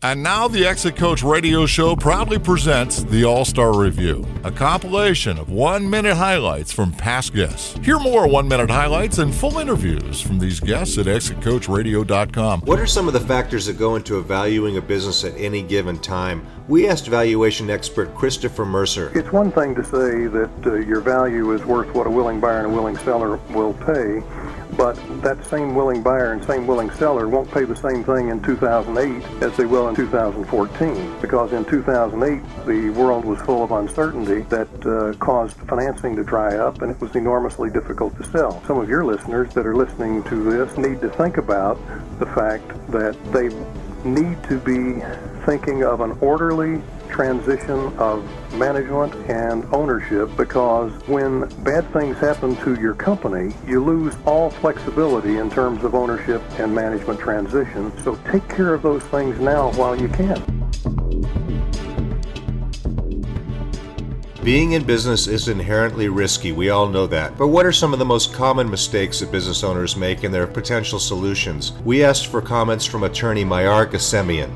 And now the Exit Coach Radio Show proudly presents the All Star Review, a compilation of one minute highlights from past guests. Hear more one minute highlights and full interviews from these guests at exitcoachradio.com. What are some of the factors that go into evaluating a business at any given time? We asked valuation expert Christopher Mercer. It's one thing to say that uh, your value is worth what a willing buyer and a willing seller will pay but that same willing buyer and same willing seller won't pay the same thing in 2008 as they will in 2014 because in 2008 the world was full of uncertainty that uh, caused financing to dry up and it was enormously difficult to sell. Some of your listeners that are listening to this need to think about the fact that they need to be thinking of an orderly transition of management and ownership because when bad things happen to your company, you lose all flexibility in terms of ownership and management transition. So take care of those things now while you can. Being in business is inherently risky, we all know that. But what are some of the most common mistakes that business owners make and their potential solutions? We asked for comments from attorney Mayar Gassemian.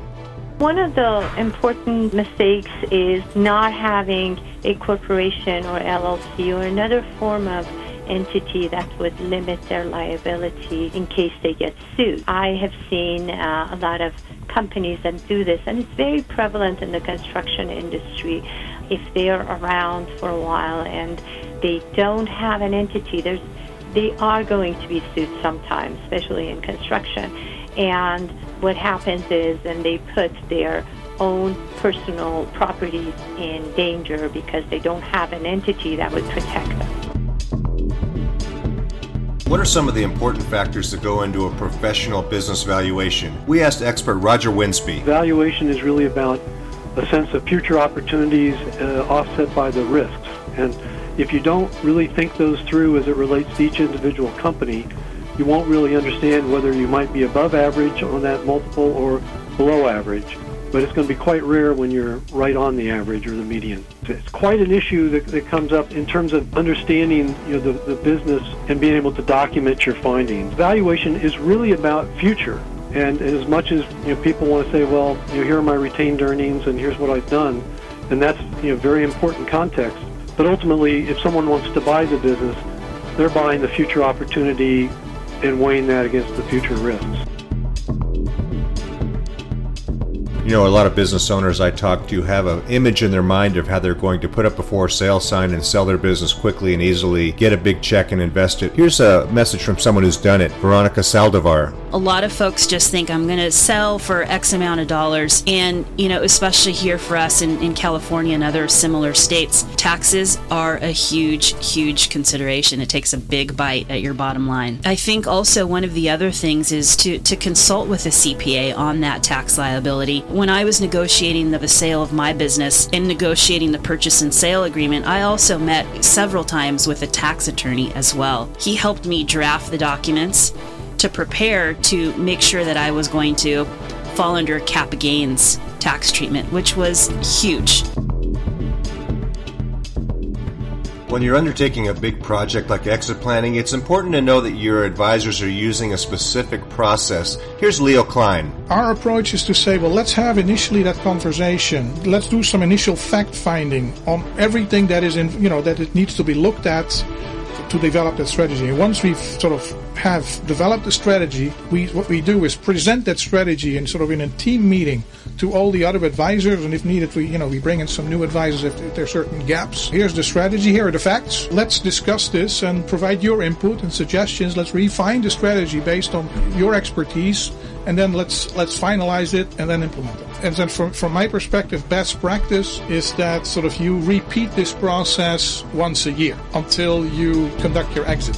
One of the important mistakes is not having a corporation or LLC or another form of entity that would limit their liability in case they get sued. I have seen uh, a lot of companies that do this, and it's very prevalent in the construction industry. If they're around for a while and they don't have an entity, there's, they are going to be sued sometimes, especially in construction. And what happens is then they put their own personal properties in danger because they don't have an entity that would protect them. What are some of the important factors that go into a professional business valuation? We asked expert Roger Winsby. Valuation is really about a sense of future opportunities uh, offset by the risks. And if you don't really think those through as it relates to each individual company, you won't really understand whether you might be above average on that multiple or below average. But it's going to be quite rare when you're right on the average or the median. It's quite an issue that, that comes up in terms of understanding you know, the, the business and being able to document your findings. Valuation is really about future. And as much as you know, people want to say, well, you know, here are my retained earnings and here's what I've done, and that's you know, very important context. But ultimately, if someone wants to buy the business, they're buying the future opportunity and weighing that against the future risks. You know, a lot of business owners I talk to have an image in their mind of how they're going to put up a for sale sign and sell their business quickly and easily, get a big check and invest it. Here's a message from someone who's done it Veronica Saldivar. A lot of folks just think I'm going to sell for X amount of dollars. And, you know, especially here for us in, in California and other similar states, taxes are a huge, huge consideration. It takes a big bite at your bottom line. I think also one of the other things is to, to consult with a CPA on that tax liability when I was negotiating the sale of my business and negotiating the purchase and sale agreement, I also met several times with a tax attorney as well. He helped me draft the documents to prepare to make sure that I was going to fall under cap gains tax treatment, which was huge. When you're undertaking a big project like exit planning, it's important to know that your advisors are using a specific process. Here's Leo Klein. Our approach is to say, well, let's have initially that conversation. Let's do some initial fact finding on everything that is in, you know, that it needs to be looked at to develop that strategy. And once we've sort of have developed the strategy, we what we do is present that strategy in sort of in a team meeting to all the other advisors, and if needed, we you know we bring in some new advisors if, if there are certain gaps. Here's the strategy. Here are the facts. Let's discuss this and provide your input and suggestions. Let's refine the strategy based on your expertise, and then let's let's finalize it and then implement it. And then from from my perspective, best practice is that sort of you repeat this process once a year until you conduct your exit.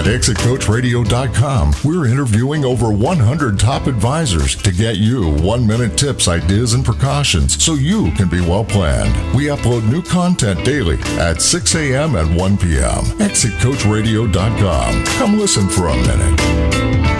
At exitcoachradio.com, we're interviewing over 100 top advisors to get you one minute tips, ideas, and precautions so you can be well planned. We upload new content daily at 6 a.m. and 1 p.m. Exitcoachradio.com. Come listen for a minute.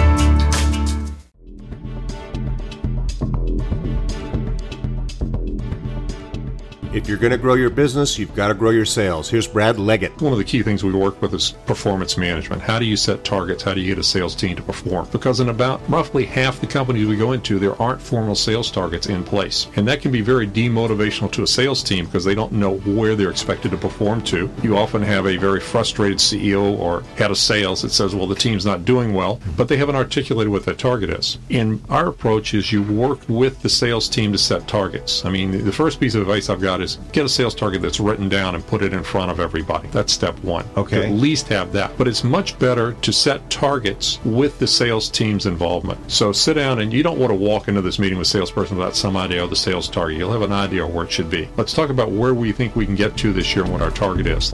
If you're going to grow your business, you've got to grow your sales. Here's Brad Leggett. One of the key things we work with is performance management. How do you set targets? How do you get a sales team to perform? Because in about roughly half the companies we go into, there aren't formal sales targets in place. And that can be very demotivational to a sales team because they don't know where they're expected to perform to. You often have a very frustrated CEO or head of sales that says, well, the team's not doing well, but they haven't articulated what that target is. And our approach is you work with the sales team to set targets. I mean, the first piece of advice I've got is get a sales target that's written down and put it in front of everybody. That's step one. Okay. At least have that. But it's much better to set targets with the sales team's involvement. So sit down and you don't want to walk into this meeting with a salesperson without some idea of the sales target. You'll have an idea of where it should be. Let's talk about where we think we can get to this year and what our target is.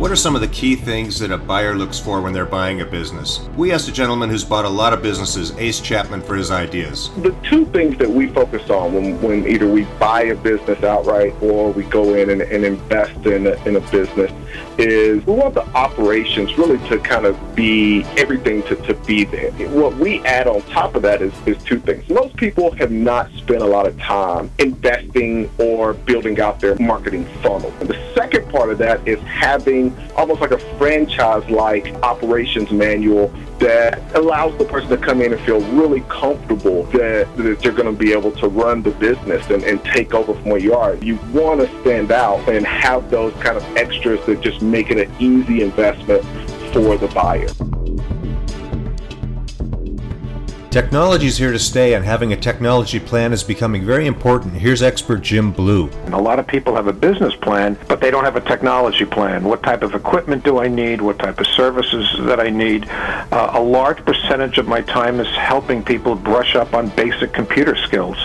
What are some of the key things that a buyer looks for when they're buying a business? We asked a gentleman who's bought a lot of businesses, Ace Chapman, for his ideas. The two things that we focus on when, when either we buy a business outright or we go in and, and invest in a, in a business is we want the operations really to kind of be everything to, to be there. What we add on top of that is, is two things. Most people have not spent a lot of time investing or building out their marketing funnel. And the second part of that is having almost like a franchise-like operations manual that allows the person to come in and feel really comfortable that, that they're going to be able to run the business and, and take over from where you are. You want to stand out and have those kind of extras that just make it an easy investment for the buyer. Technology is here to stay, and having a technology plan is becoming very important. Here's expert Jim Blue. A lot of people have a business plan, but they don't have a technology plan. What type of equipment do I need? What type of services that I need? Uh, a large percentage of my time is helping people brush up on basic computer skills.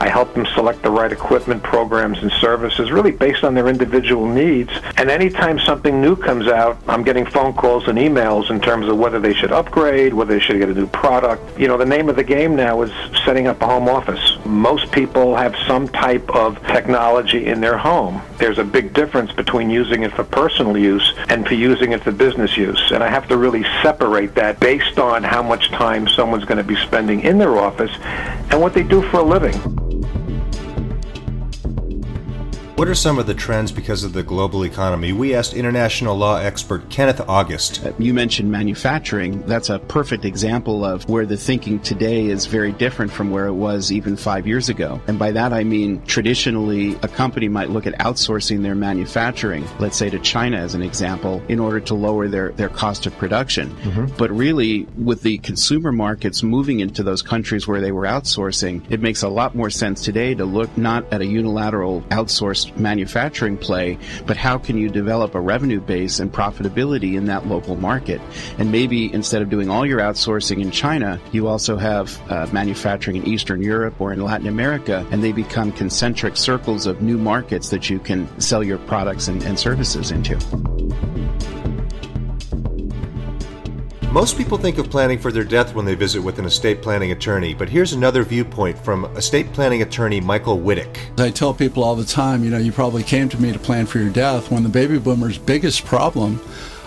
I help them select the right equipment, programs, and services, really based on their individual needs. And anytime something new comes out, I'm getting phone calls and emails in terms of whether they should upgrade, whether they should get a new product. You know, the name of the game now is setting up a home office. Most people have some type of technology in their home. There's a big difference between using it for personal use and for using it for business use. And I have to really separate that based on how much time someone's going to be spending in their office and what they do for a living. What are some of the trends because of the global economy? We asked international law expert Kenneth August. You mentioned manufacturing. That's a perfect example of where the thinking today is very different from where it was even five years ago. And by that I mean traditionally a company might look at outsourcing their manufacturing, let's say to China as an example, in order to lower their, their cost of production. Mm-hmm. But really, with the consumer markets moving into those countries where they were outsourcing, it makes a lot more sense today to look not at a unilateral manufacturing play, but how can you develop a revenue base and profitability in that local market? And maybe instead of doing all your outsourcing in China, you also have uh, manufacturing in Eastern Europe or in Latin America, and they become concentric circles of new markets that you can sell your products and, and services into. Most people think of planning for their death when they visit with an estate planning attorney, but here's another viewpoint from estate planning attorney Michael Wittick. I tell people all the time, you know, you probably came to me to plan for your death when the baby boomers' biggest problem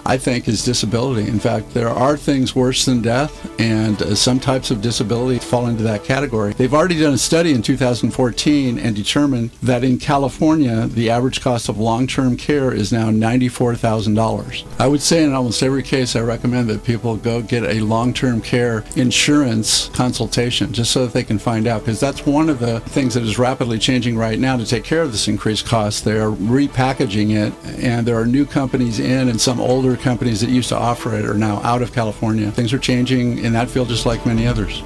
I think, is disability. In fact, there are things worse than death, and uh, some types of disability fall into that category. They've already done a study in 2014 and determined that in California, the average cost of long-term care is now $94,000. I would say in almost every case, I recommend that people go get a long-term care insurance consultation just so that they can find out, because that's one of the things that is rapidly changing right now to take care of this increased cost. They are repackaging it, and there are new companies in and some older companies that used to offer it are now out of California. Things are changing in that field just like many others.